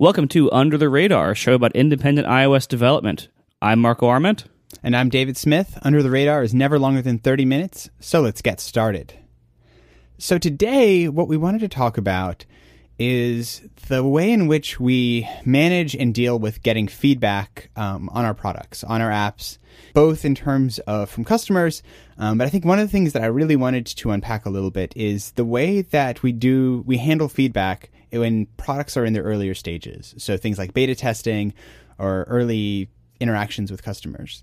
Welcome to Under the Radar, a show about independent iOS development. I'm Marco Arment. And I'm David Smith. Under the Radar is never longer than 30 minutes, so let's get started. So, today, what we wanted to talk about is the way in which we manage and deal with getting feedback um, on our products, on our apps, both in terms of from customers. Um, but I think one of the things that I really wanted to unpack a little bit is the way that we do, we handle feedback when products are in their earlier stages. So things like beta testing or early interactions with customers.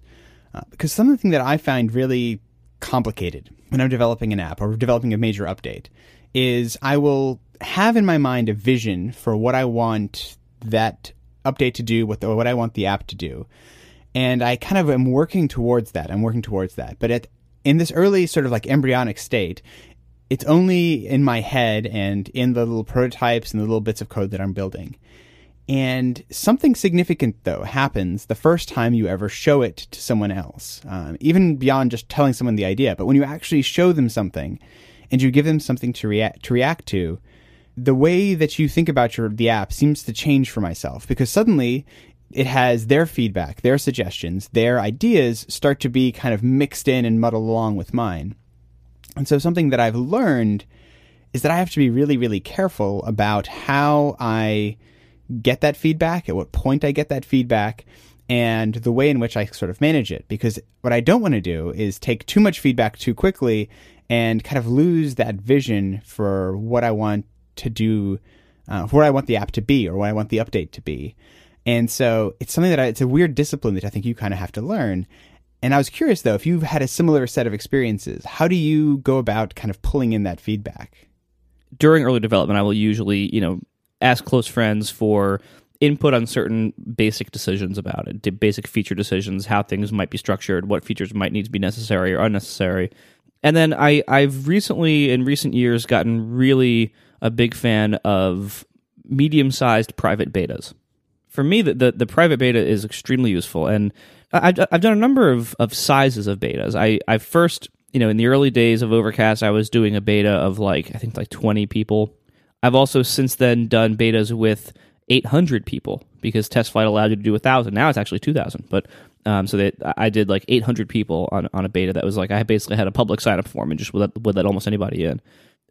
Uh, because something that I find really complicated when I'm developing an app or developing a major update is I will have in my mind a vision for what I want that update to do, what, the, what I want the app to do. And I kind of am working towards that. I'm working towards that. But at, in this early sort of like embryonic state, it's only in my head and in the little prototypes and the little bits of code that I'm building. And something significant, though, happens the first time you ever show it to someone else, um, even beyond just telling someone the idea. But when you actually show them something and you give them something to react to, react to the way that you think about your the app seems to change for myself because suddenly it has their feedback, their suggestions, their ideas start to be kind of mixed in and muddled along with mine. And so something that I've learned is that I have to be really, really careful about how I get that feedback, at what point I get that feedback, and the way in which I sort of manage it. Because what I don't want to do is take too much feedback too quickly and kind of lose that vision for what I want to do, uh, I want the app to be or what I want the update to be. And so it's something that I, it's a weird discipline that I think you kind of have to learn. And I was curious though, if you've had a similar set of experiences, how do you go about kind of pulling in that feedback? During early development, I will usually, you know, ask close friends for input on certain basic decisions about it, basic feature decisions, how things might be structured, what features might need to be necessary or unnecessary. And then I, I've recently, in recent years, gotten really a big fan of medium sized private betas. For me, the, the, the, private beta is extremely useful. And I've, I've done a number of, of sizes of betas. I, I first, you know, in the early days of Overcast, I was doing a beta of like, I think like 20 people. I've also since then done betas with 800 people because TestFlight allowed you to do 1,000. Now it's actually 2,000. But um, so that I did like 800 people on, on a beta that was like, I basically had a public sign up form and just would let, would let almost anybody in.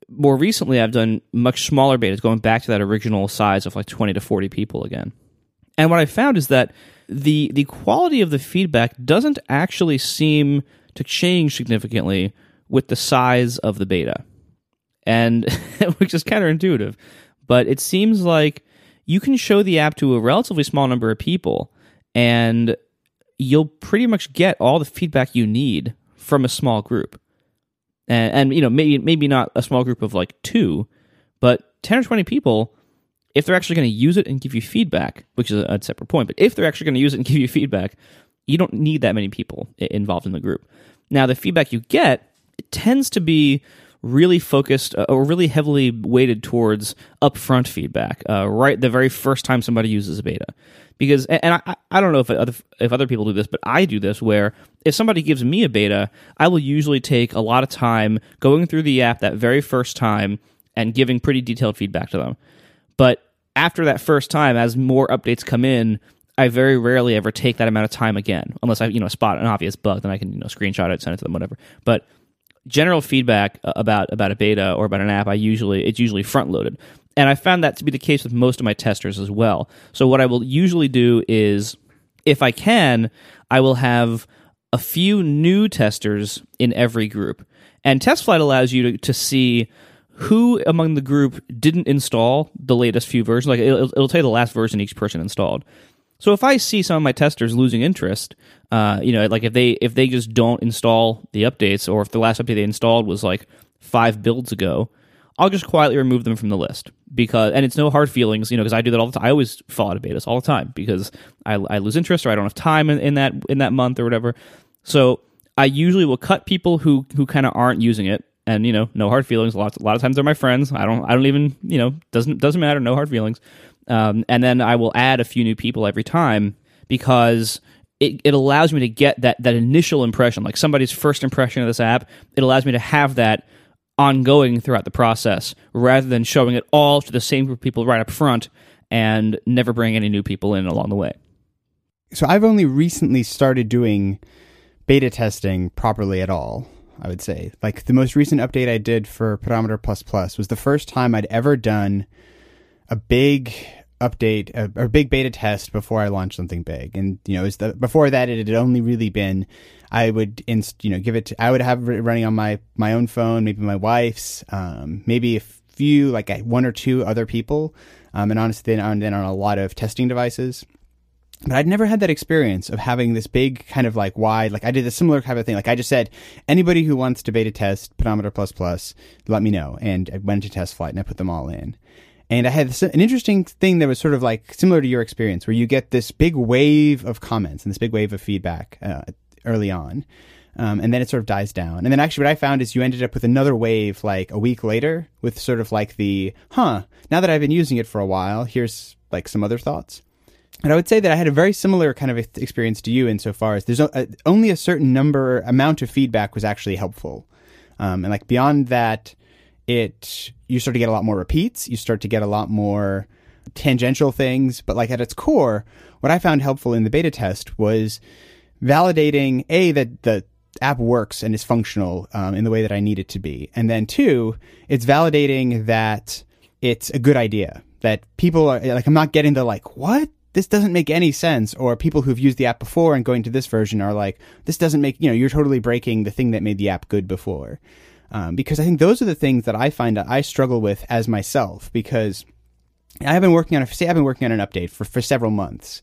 More recently, I've done much smaller betas, going back to that original size of like 20 to 40 people again. And what I found is that the the quality of the feedback doesn't actually seem to change significantly with the size of the beta, and which is counterintuitive. But it seems like you can show the app to a relatively small number of people, and you'll pretty much get all the feedback you need from a small group. And, and you know maybe maybe not a small group of like two, but ten or twenty people if they're actually going to use it and give you feedback, which is a, separate point, but if they're actually going to use it and give you feedback, you don't need that many people involved in the group. Now, the feedback you get tends to be really focused uh, or really heavily weighted towards upfront feedback, uh, right the very first time somebody uses a beta. Because, and I, I don't know if other, if other people do this, but I do this where if somebody gives me a beta, I will usually take a lot of time going through the app that very first time and giving pretty detailed feedback to them. But after that first time, as more updates come in, I very rarely ever take that amount of time again, unless I you know spot an obvious bug, then I can you know screenshot it, send it to them, whatever. But general feedback uh, about about a beta or about an app, I usually it's usually front loaded, and I found that to be the case with most of my testers as well. So what I will usually do is, if I can, I will have a few new testers in every group, and TestFlight allows you to, to see who among the group didn't install the latest few versions. Like it'll, it'll tell you the last version each person installed. So if I see some of my testers losing interest, uh, you know, like if they if they just don't install the updates, or if the last update they installed was like five builds ago, I'll just quietly remove them from the list because, and it's no hard feelings, you know, because I do that all the time. I always fall out of betas all the time because I, I lose interest or I don't have time in, in that in that month or whatever. So I usually will cut people who who kind of aren't using it and you know no hard feelings a lot, a lot of times they're my friends i don't i don't even you know doesn't doesn't matter no hard feelings um, and then i will add a few new people every time because it, it allows me to get that that initial impression like somebody's first impression of this app it allows me to have that ongoing throughout the process rather than showing it all to the same group of people right up front and never bring any new people in along the way. So I've only recently started doing beta testing properly at all. I would say like the most recent update I did for Pedometer Plus Plus was the first time I'd ever done a big update a, a, big beta test before I launched something big. And you know, the, before that, it had only really been I would inst, you know give it. To, I would have it running on my my own phone, maybe my wife's, um, maybe a few like one or two other people, um, and honestly, then on then on a lot of testing devices. But I'd never had that experience of having this big kind of like wide, like I did a similar type of thing. Like I just said, anybody who wants to beta test Pedometer Plus Plus, let me know. And I went to TestFlight and I put them all in. And I had an interesting thing that was sort of like similar to your experience, where you get this big wave of comments and this big wave of feedback uh, early on. Um, and then it sort of dies down. And then actually, what I found is you ended up with another wave like a week later with sort of like the, huh, now that I've been using it for a while, here's like some other thoughts. And I would say that I had a very similar kind of experience to you insofar as there's a, only a certain number amount of feedback was actually helpful. Um, and like beyond that, it you start to get a lot more repeats. You start to get a lot more tangential things. But like at its core, what I found helpful in the beta test was validating a that the app works and is functional um, in the way that I need it to be, and then two, it's validating that it's a good idea. That people are like, I'm not getting the like, what this doesn't make any sense or people who've used the app before and going to this version are like this doesn't make you know you're totally breaking the thing that made the app good before um, because I think those are the things that I find that I struggle with as myself because I've been working on a, say I've been working on an update for, for several months.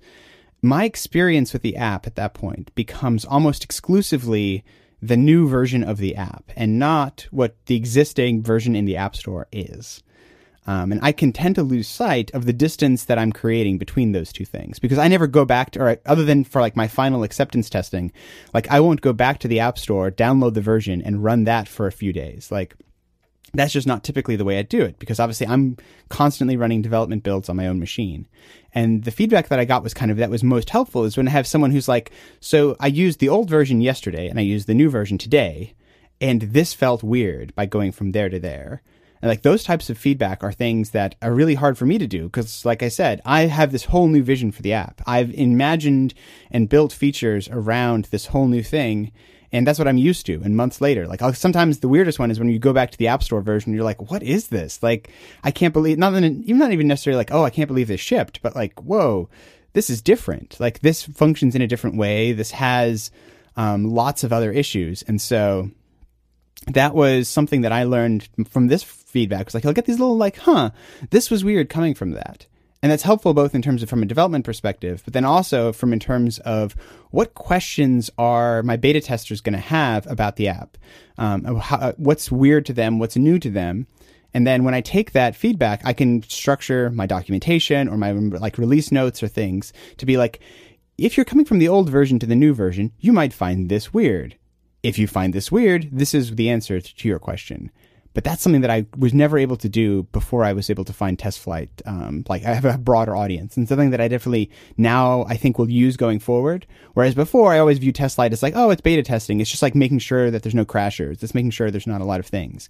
My experience with the app at that point becomes almost exclusively the new version of the app and not what the existing version in the App Store is. Um, and I can tend to lose sight of the distance that I'm creating between those two things because I never go back to, or other than for like my final acceptance testing, like I won't go back to the App Store, download the version, and run that for a few days. Like that's just not typically the way I do it because obviously I'm constantly running development builds on my own machine. And the feedback that I got was kind of that was most helpful is when I have someone who's like, so I used the old version yesterday and I used the new version today. And this felt weird by going from there to there. And like those types of feedback are things that are really hard for me to do because, like I said, I have this whole new vision for the app. I've imagined and built features around this whole new thing. And that's what I'm used to. And months later, like I'll, sometimes the weirdest one is when you go back to the App Store version, you're like, "What is this? Like, I can't believe not even not even necessarily like, oh, I can't believe this shipped, but like, whoa, this is different. Like this functions in a different way. This has um, lots of other issues, and so that was something that I learned from this feedback. Was like I'll get these little like, huh, this was weird coming from that. And that's helpful both in terms of from a development perspective, but then also from in terms of what questions are my beta testers going to have about the app? Um, how, what's weird to them? What's new to them? And then when I take that feedback, I can structure my documentation or my like release notes or things to be like, if you're coming from the old version to the new version, you might find this weird. If you find this weird, this is the answer to your question. But that's something that I was never able to do before I was able to find TestFlight. Um, like I have a broader audience and something that I definitely now I think will use going forward. Whereas before I always view TestFlight as like, oh, it's beta testing. It's just like making sure that there's no crashers. It's making sure there's not a lot of things.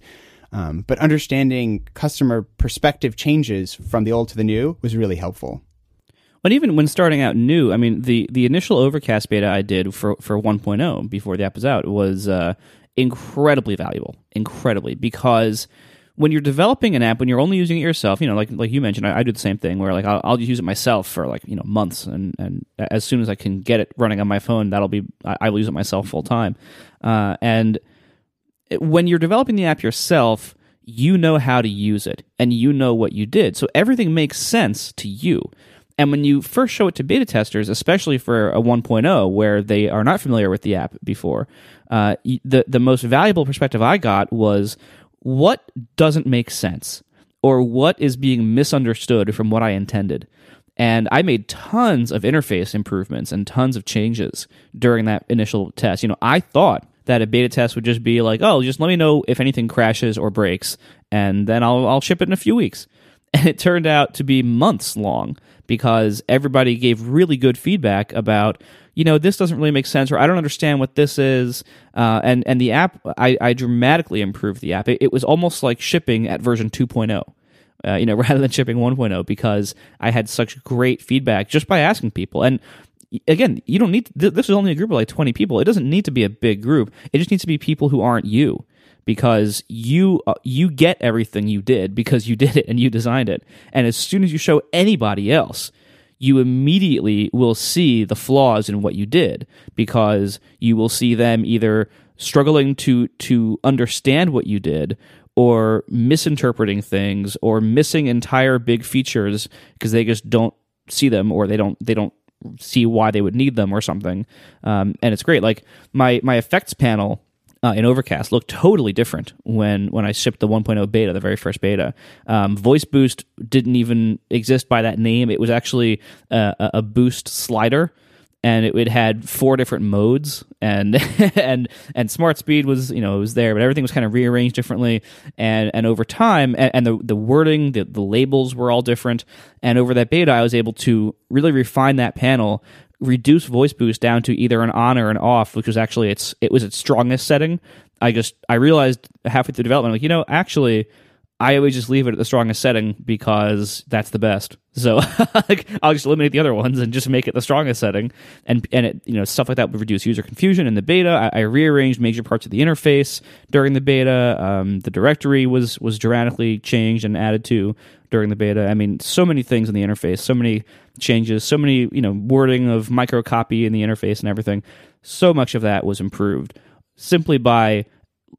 Um, but understanding customer perspective changes from the old to the new was really helpful. But even when starting out new, I mean, the, the initial Overcast beta I did for, for 1.0 before the app was out was uh, incredibly valuable, incredibly, because when you're developing an app, when you're only using it yourself, you know, like like you mentioned, I, I do the same thing where like I'll, I'll, use it myself for like you know months, and and as soon as I can get it running on my phone, that'll be I, I will use it myself full time. Uh, and it, when you're developing the app yourself, you know how to use it, and you know what you did, so everything makes sense to you. And when you first show it to beta testers, especially for a 1.0 where they are not familiar with the app before, uh, the the most valuable perspective I got was what doesn't make sense or what is being misunderstood from what I intended. And I made tons of interface improvements and tons of changes during that initial test. You know, I thought that a beta test would just be like, oh, just let me know if anything crashes or breaks, and then I'll I'll ship it in a few weeks. And it turned out to be months long because everybody gave really good feedback about, you know, this doesn't really make sense, or I don't understand what this is. Uh, and and the app, I, I dramatically improved the app. It, it, was almost like shipping at version 2.0. uh, you know, rather than shipping 1.0 because I had such great feedback just by asking people. And again, you don't need to, this is only a group of like 20 people. It doesn't need to be a big group. It just needs to be people who aren't you because you uh, you get everything you did because you did it and you designed it. And as soon as you show anybody else, you immediately will see the flaws in what you did because you will see them either struggling to to understand what you did or misinterpreting things or missing entire big features because they just don't see them or they don't they don't see why they would need them or something. Um, and it's great. Like my my effects panel uh, in Overcast looked totally different when when I shipped the 1.0 beta, the very first beta. Um, Voice Boost didn't even exist by that name. It was actually a, a boost slider and it, it, had four different modes and and and smart speed was you know it was there but everything was kind of rearranged differently and and over time and, and, the the wording the, the labels were all different and over that beta i was able to really refine that panel reduce voice boost down to either an on or an off, which was actually its it was its strongest setting. I just I realized halfway through development, like you know, actually, I always just leave it at the strongest setting because that's the best. So I'll just eliminate the other ones and just make it the strongest setting, and and it you know stuff like that would reduce user confusion in the beta. I, I rearranged major parts of the interface during the beta. Um, the directory was was dramatically changed and added to during the beta. I mean, so many things in the interface, so many changes, so many, you know, wording of microcopy in the interface and everything. So much of that was improved simply by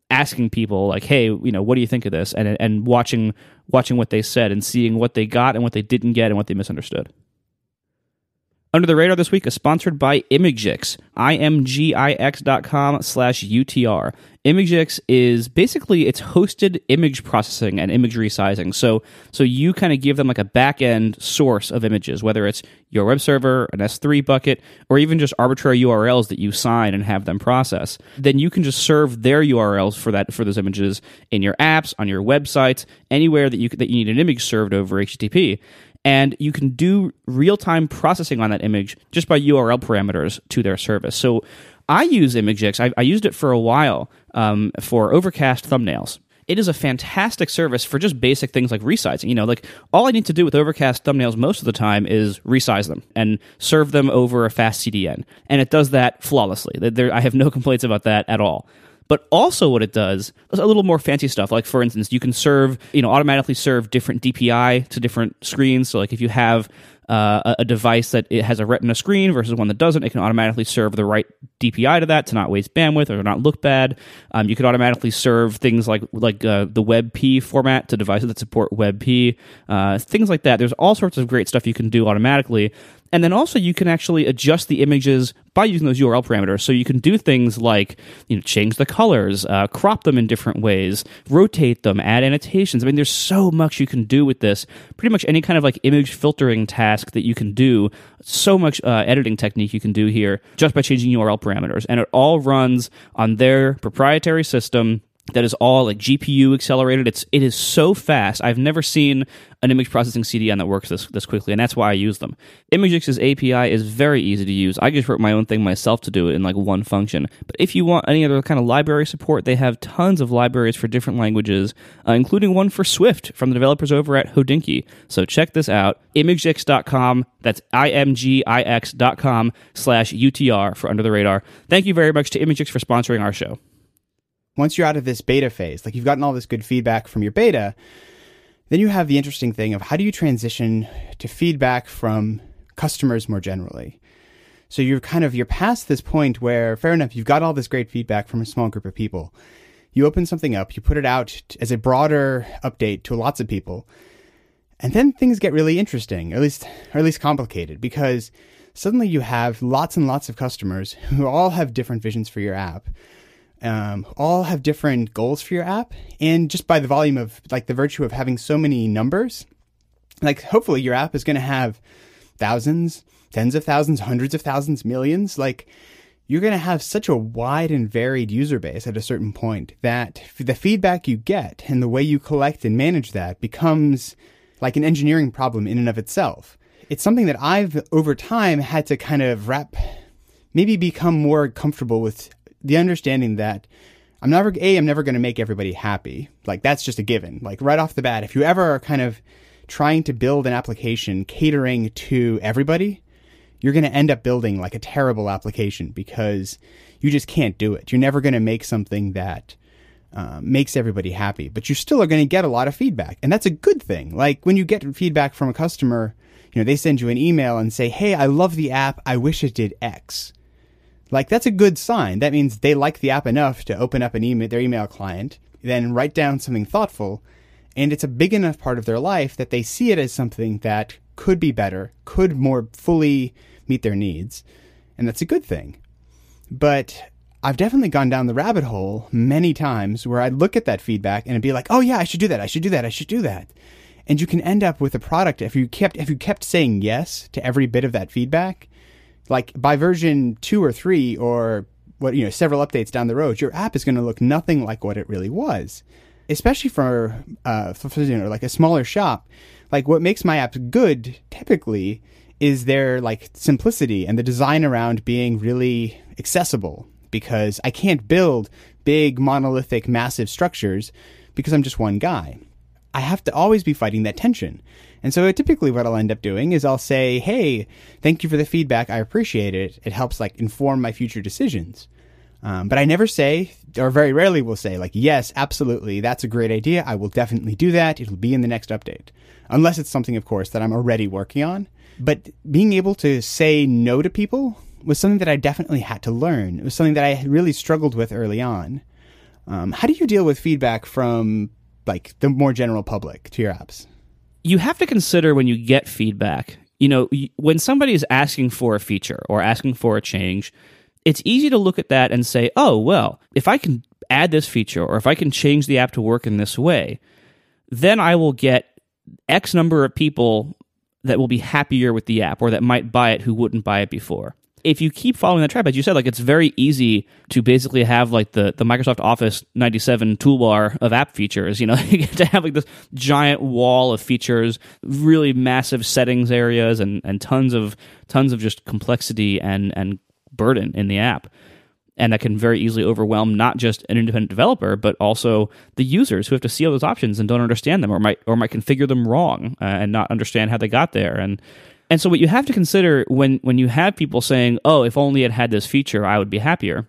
asking people like, "Hey, you know, what do you think of this?" and and watching watching what they said and seeing what they got and what they didn't get and what they misunderstood. Under the Radar this week is sponsored by Imgix, imgix.com slash UTR. Imgix is basically it's hosted image processing and image resizing. So so you kind of give them like a back end source of images, whether it's your web server, an S3 bucket, or even just arbitrary URLs that you sign and have them process. Then you can just serve their URLs for that for those images in your apps, on your websites, anywhere that you that you need an image served over HTTP and you can do real time processing on that image just by URL parameters to their service. So I use Imgix. I, I used it for a while um, for overcast thumbnails. It is a fantastic service for just basic things like resizing. You know, like all I need to do with overcast thumbnails most of the time is resize them and serve them over a fast CDN, and it does that flawlessly. There, I have no complaints about that at all. But also, what it does is a little more fancy stuff. Like, for instance, you can serve, you know, automatically serve different DPI to different screens. So, like, if you have uh, a device that it has a retina screen versus one that doesn't, it can automatically serve the right DPI to that to not waste bandwidth or not look bad. Um, you can automatically serve things like like uh, the WebP format to devices that support WebP, uh, things like that. There's all sorts of great stuff you can do automatically and then also you can actually adjust the images by using those URL parameters. So you can do things like you know change the colors, uh, crop them in different ways, rotate them, add annotations. I mean, there's so much you can do with this. Pretty much any kind of like image filtering task that you can do. So much uh, editing technique you can do here just by changing URL parameters, and it all runs on their proprietary system that is all like GPU accelerated. It's it is so fast. I've never seen an image processing CDN that works this this quickly, and that's why I use them. Imgix's API is very easy to use. I just wrote my own thing myself to do it in like one function. But if you want any other kind of library support, they have tons of libraries for different languages, uh, including one for Swift from the developers over at Hodinkee. So check this out: imgix.com. That's imgix.com slash UTR for Under the Radar. Thank you very much to Imgix for sponsoring our show once you're out of this beta phase, like you've gotten all this good feedback from your beta, then you have the interesting thing of how do you transition to feedback from customers more generally? So you're kind of you're past this point where fair enough, you've got all this great feedback from a small group of people. You open something up, you put it out as a broader update to lots of people. And then things get really interesting, or at least or at least complicated because suddenly you have lots and lots of customers who all have different visions for your app um, all have different goals for your app. And just by the volume of, like, the virtue of having so many numbers, like, hopefully your app is going to have thousands, tens of thousands, hundreds of thousands, millions. Like, you're going to have such a wide and varied user base at a certain point that the feedback you get and the way you collect and manage that becomes like an engineering problem in and of itself. It's something that I've over time had to kind of wrap, maybe become more comfortable with the understanding that I'm never a I'm never going to make everybody happy. Like that's just a given. Like right off the bat, if you ever are kind of trying to build an application catering to everybody, you're going to end up building like a terrible application because you just can't do it. You're never going to make something that uh, makes everybody happy, but you still are going to get a lot of feedback, and that's a good thing. Like when you get feedback from a customer, you know they send you an email and say, "Hey, I love the app. I wish it did X." Like that's a good sign. That means they like the app enough to open up an email, their email client, then write down something thoughtful, and it's a big enough part of their life that they see it as something that could be better, could more fully meet their needs, and that's a good thing. But I've definitely gone down the rabbit hole many times where I'd look at that feedback and it'd be like, "Oh yeah, I should do that. I should do that. I should do that." And you can end up with a product if you kept if you kept saying yes to every bit of that feedback, like by version 2 or 3 or what you know, several updates down the road, your app is going to look nothing like what it really was. Especially for uh for, you know, like a smaller shop, like what makes my apps good typically is their like simplicity and the design around being really accessible because I can't build big, monolithic, massive structures because I'm just one guy. I have to always be fighting that tension. And so typically what I'll end up doing is I'll say, Hey, thank you for the feedback. I appreciate it. It helps like inform my future decisions. Um, but I never say, or very rarely will say, like, yes, absolutely, that's a great idea. I will definitely do that. It'll be in the next update. Unless it's something, of course, that I'm already working on. But being able to say no to people was something that I definitely had to learn. It was something that I really struggled with early on. Um, how do you deal with feedback from like the more general public to your apps? You have to consider when you get feedback. You know, when somebody is asking for a feature or asking for a change, it's easy to look at that and say, "Oh, well, if I can add this feature or if I can change the app to work in this way, then I will get X number of people that will be happier with the app or that might buy it who wouldn't buy it before." If you keep following that trap, as you said, like it's very easy to basically have like the, the Microsoft Office 97 toolbar of app features. You know, to have like this giant wall of features, really massive settings areas, and, and tons of tons of just complexity and and burden in the app. And that can very easily overwhelm not just an independent developer, but also the users who have to see all those options and don't understand them, or might or might configure them wrong uh, and not understand how they got there. And and so what you have to consider when when you have people saying, "Oh, if only it had this feature, I would be happier."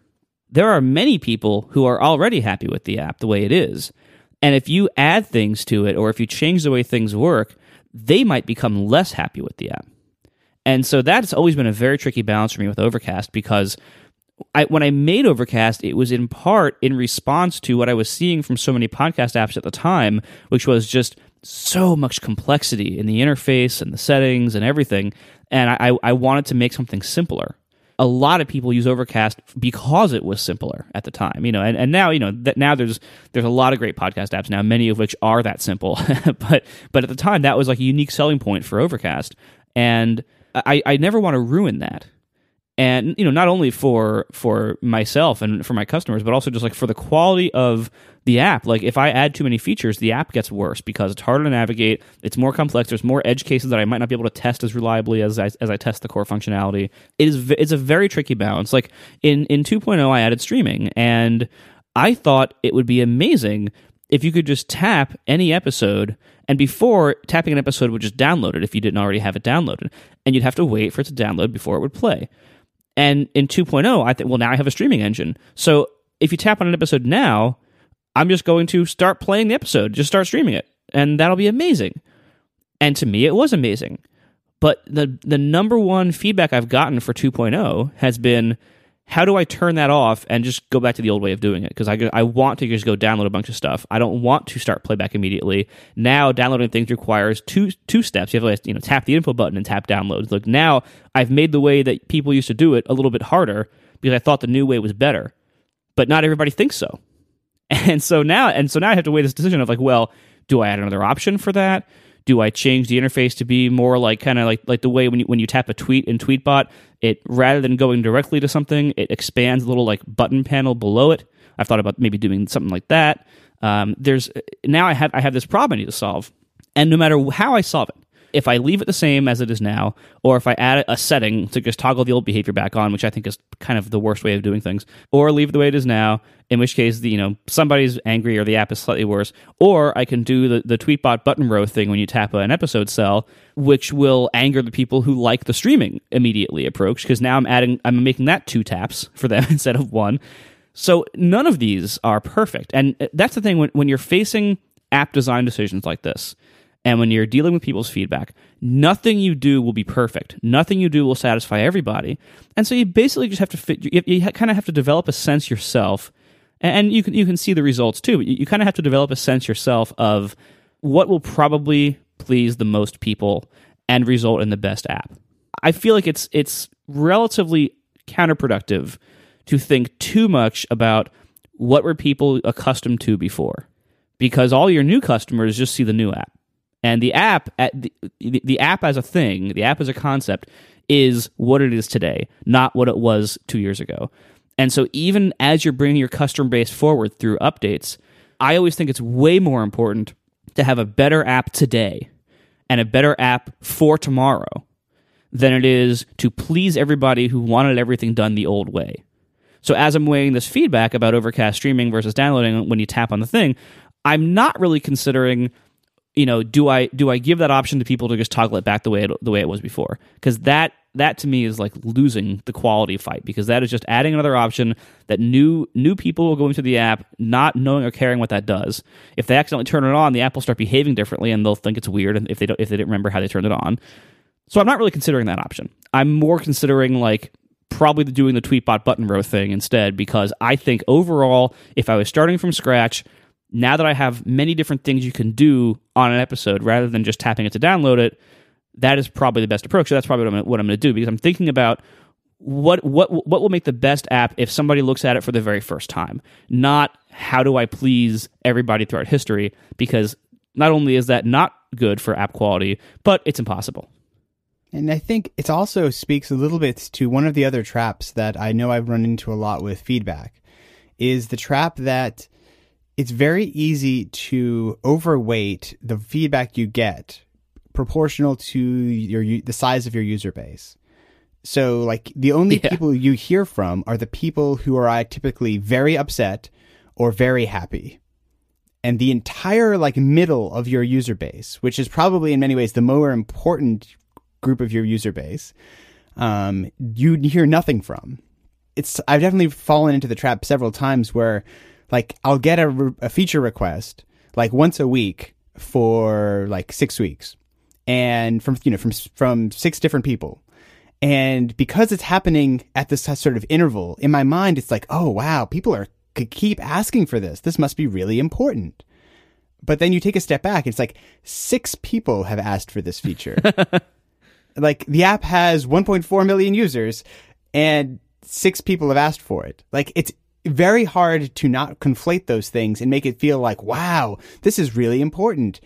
There are many people who are already happy with the app the way it is. And if you add things to it or if you change the way things work, they might become less happy with the app. And so that's always been a very tricky balance for me with Overcast because I, when I made Overcast, it was in part in response to what I was seeing from so many podcast apps at the time, which was just so much complexity in the interface and the settings and everything. And I, I wanted to make something simpler. A lot of people use Overcast because it was simpler at the time, you know, and, and now, you know, that now there's there's a lot of great podcast apps now, many of which are that simple. but but at the time that was like a unique selling point for Overcast. And I, I never want to ruin that and you know not only for for myself and for my customers but also just like for the quality of the app. Like if i add too many features the app gets worse because it's harder to navigate it's more complex there's more edge cases that i might not be able to test as reliably as i, as I test the core functionality. It is it's a very tricky balance. Like in in 2.0 i added streaming and i thought it would be amazing if you could just tap any episode and before tapping an episode would just download it if you didn't already have it downloaded and you'd have to wait for it to download before it would play and in 2.0, I think, well, now I have a streaming engine. So if you tap on an episode now, I'm just going to start playing the episode, just start streaming it, and that'll be amazing. And to me, it was amazing. But the the number one feedback I've gotten for 2.0 has been how do I turn that off and just go back to the old way of doing it? Because I, I want to just go download a bunch of stuff. I don't want to start playback immediately. Now downloading things requires two two steps. You have to you know tap the info button and tap download. Look, now I've made the way that people used to do it a little bit harder because I thought the new way was better. But not everybody thinks so. And so now and so now I have to weigh this decision of like, well, do I add another option for that? Do I change the interface to be more like kind of like like the way when you when you tap a tweet in Tweetbot, it rather than going directly to something, it expands a little like button panel below it. I've thought about maybe doing something like that. Um, there's now I have I have this problem I need to solve, and no matter how I solve it, if I leave it the same as it is now, or if I add a setting to just toggle the old behavior back on, which I think is kind of the worst way of doing things, or leave it the way it is now, in which case the you know somebody's angry or the app is slightly worse, or I can do the the tweetbot button row thing when you tap an episode cell, which will anger the people who like the streaming immediately approach because now I'm adding I'm making that two taps for them instead of one. So none of these are perfect, and uh, that's the thing when when you're facing app design decisions like this and when you're dealing with people's feedback, nothing you do will be perfect. Nothing you do will satisfy everybody. And so you basically just have to fit, you, you kind of have to develop a sense yourself. And you can, you can see the results too. You, you kind of have to develop a sense yourself of what will probably please the most people and result in the best app. I feel like it's, it's relatively counterproductive to think too much about what were people accustomed to before because all your new customers just see the new app and the app, the, the app as a thing, the app as a concept, is what it is today, not what it was two years ago. And so, even as you're bringing your customer base forward through updates, I always think it's way more important to have a better app today and a better app for tomorrow than it is to please everybody who wanted everything done the old way. So, as I'm weighing this feedback about overcast streaming versus downloading when you tap on the thing, I'm not really considering you know, do I do I give that option to people to just toggle it back the way it, the way it was before? Because that that to me is like losing the quality fight because that is just adding another option that new new people will go into the app not knowing or caring what that does. If they accidentally turn it on, the app will start behaving differently and they'll think it's weird and if they don't if they didn't remember how they turned it on. So I'm not really considering that option. I'm more considering like probably doing the tweetbot button row thing instead because I think overall if I was starting from scratch now that I have many different things you can do on an episode rather than just tapping it to download it, that is probably the best approach. So that's probably what I'm, what I'm going to do because I'm thinking about what what what will make the best app if somebody looks at it for the very first time, not how do I please everybody throughout history because not only is that not good for app quality, but it's impossible. And I think it also speaks a little bit to one of the other traps that I know I've run into a lot with feedback is the trap that it's very easy to overweight the feedback you get proportional to your the size of your user base. So like the only yeah. people you hear from are the people who are typically very upset or very happy. And the entire like middle of your user base, which is probably in many ways the more important group of your user base, um, you hear nothing from. It's I've definitely fallen into the trap several times where like I'll get a, a feature request like once a week for like six weeks, and from you know from from six different people. And because it's happening at this sort of interval, in my mind, it's like, oh wow, people are could keep asking for this. This must be really important. But then you take a step back, it's like six people have asked for this feature. like the app has 1.4 million users and six people have asked for it. Like it's very hard to not conflate those things and make it feel like, wow, this is really important.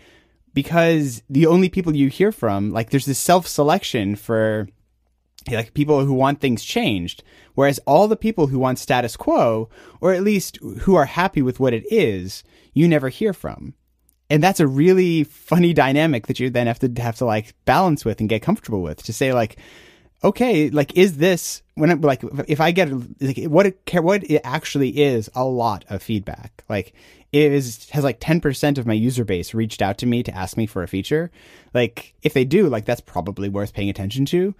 Because the only people you hear from, like, there's this self selection for like people who want things changed. Whereas all the people who want status quo, or at least who are happy with what it is, you never hear from. And that's a really funny dynamic that you then have to have to like balance with and get comfortable with to say like, okay, like, is this when I'm like, if I get like what it what it actually is a lot of feedback. Like, it is has like ten percent of my user base reached out to me to ask me for a feature. Like, if they do, like, that's probably worth paying attention to.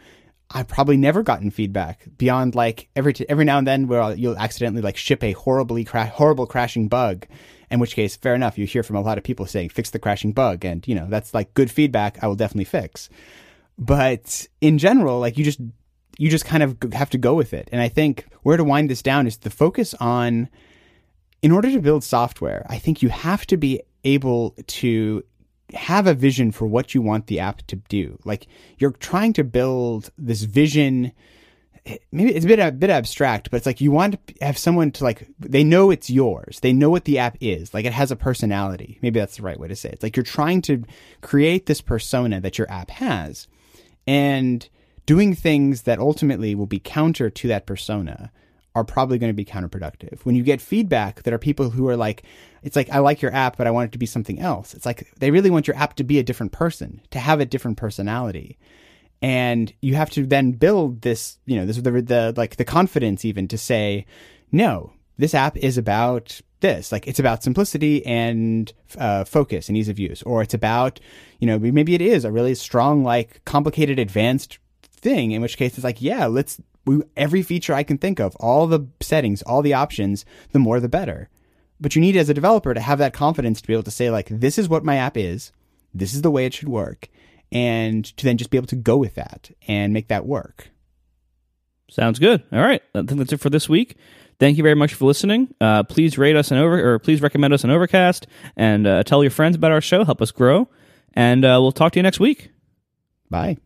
I've probably never gotten feedback beyond like every t- every now and then where you'll accidentally like ship a horribly cra- horrible crashing bug, in which case, fair enough, you hear from a lot of people saying fix the crashing bug, and you know that's like good feedback. I will definitely fix. But in general, like you just you just kind of have to go with it. And I think where to wind this down is the focus on in order to build software, I think you have to be able to have a vision for what you want the app to do. Like you're trying to build this vision maybe it's a bit a bit abstract, but it's like you want to have someone to like they know it's yours. They know what the app is. Like it has a personality. Maybe that's the right way to say it. It's like you're trying to create this persona that your app has and doing things that ultimately will be counter to that persona are probably going to be counterproductive. When you get feedback that are people who are like, it's like, I like your app, but I want it to be something else. It's like they really want your app to be a different person, to have a different personality. And you have to then build this, you know, this the, the like the confidence even to say, no, this app is about this. Like it's about simplicity and uh, focus and ease of use, or it's about, you know, maybe it is a really strong, like complicated, advanced thing. In which case, it's like, yeah, let's we, every feature I can think of, all the settings, all the options, the more the better. But you need as a developer to have that confidence to be able to say like, this is what my app is, this is the way it should work, and to then just be able to go with that and make that work. Sounds good. All right, I think that's it for this week. Thank you very much for listening. Uh, please rate us and over, or please recommend us on Overcast, and uh, tell your friends about our show. Help us grow, and uh, we'll talk to you next week. Bye.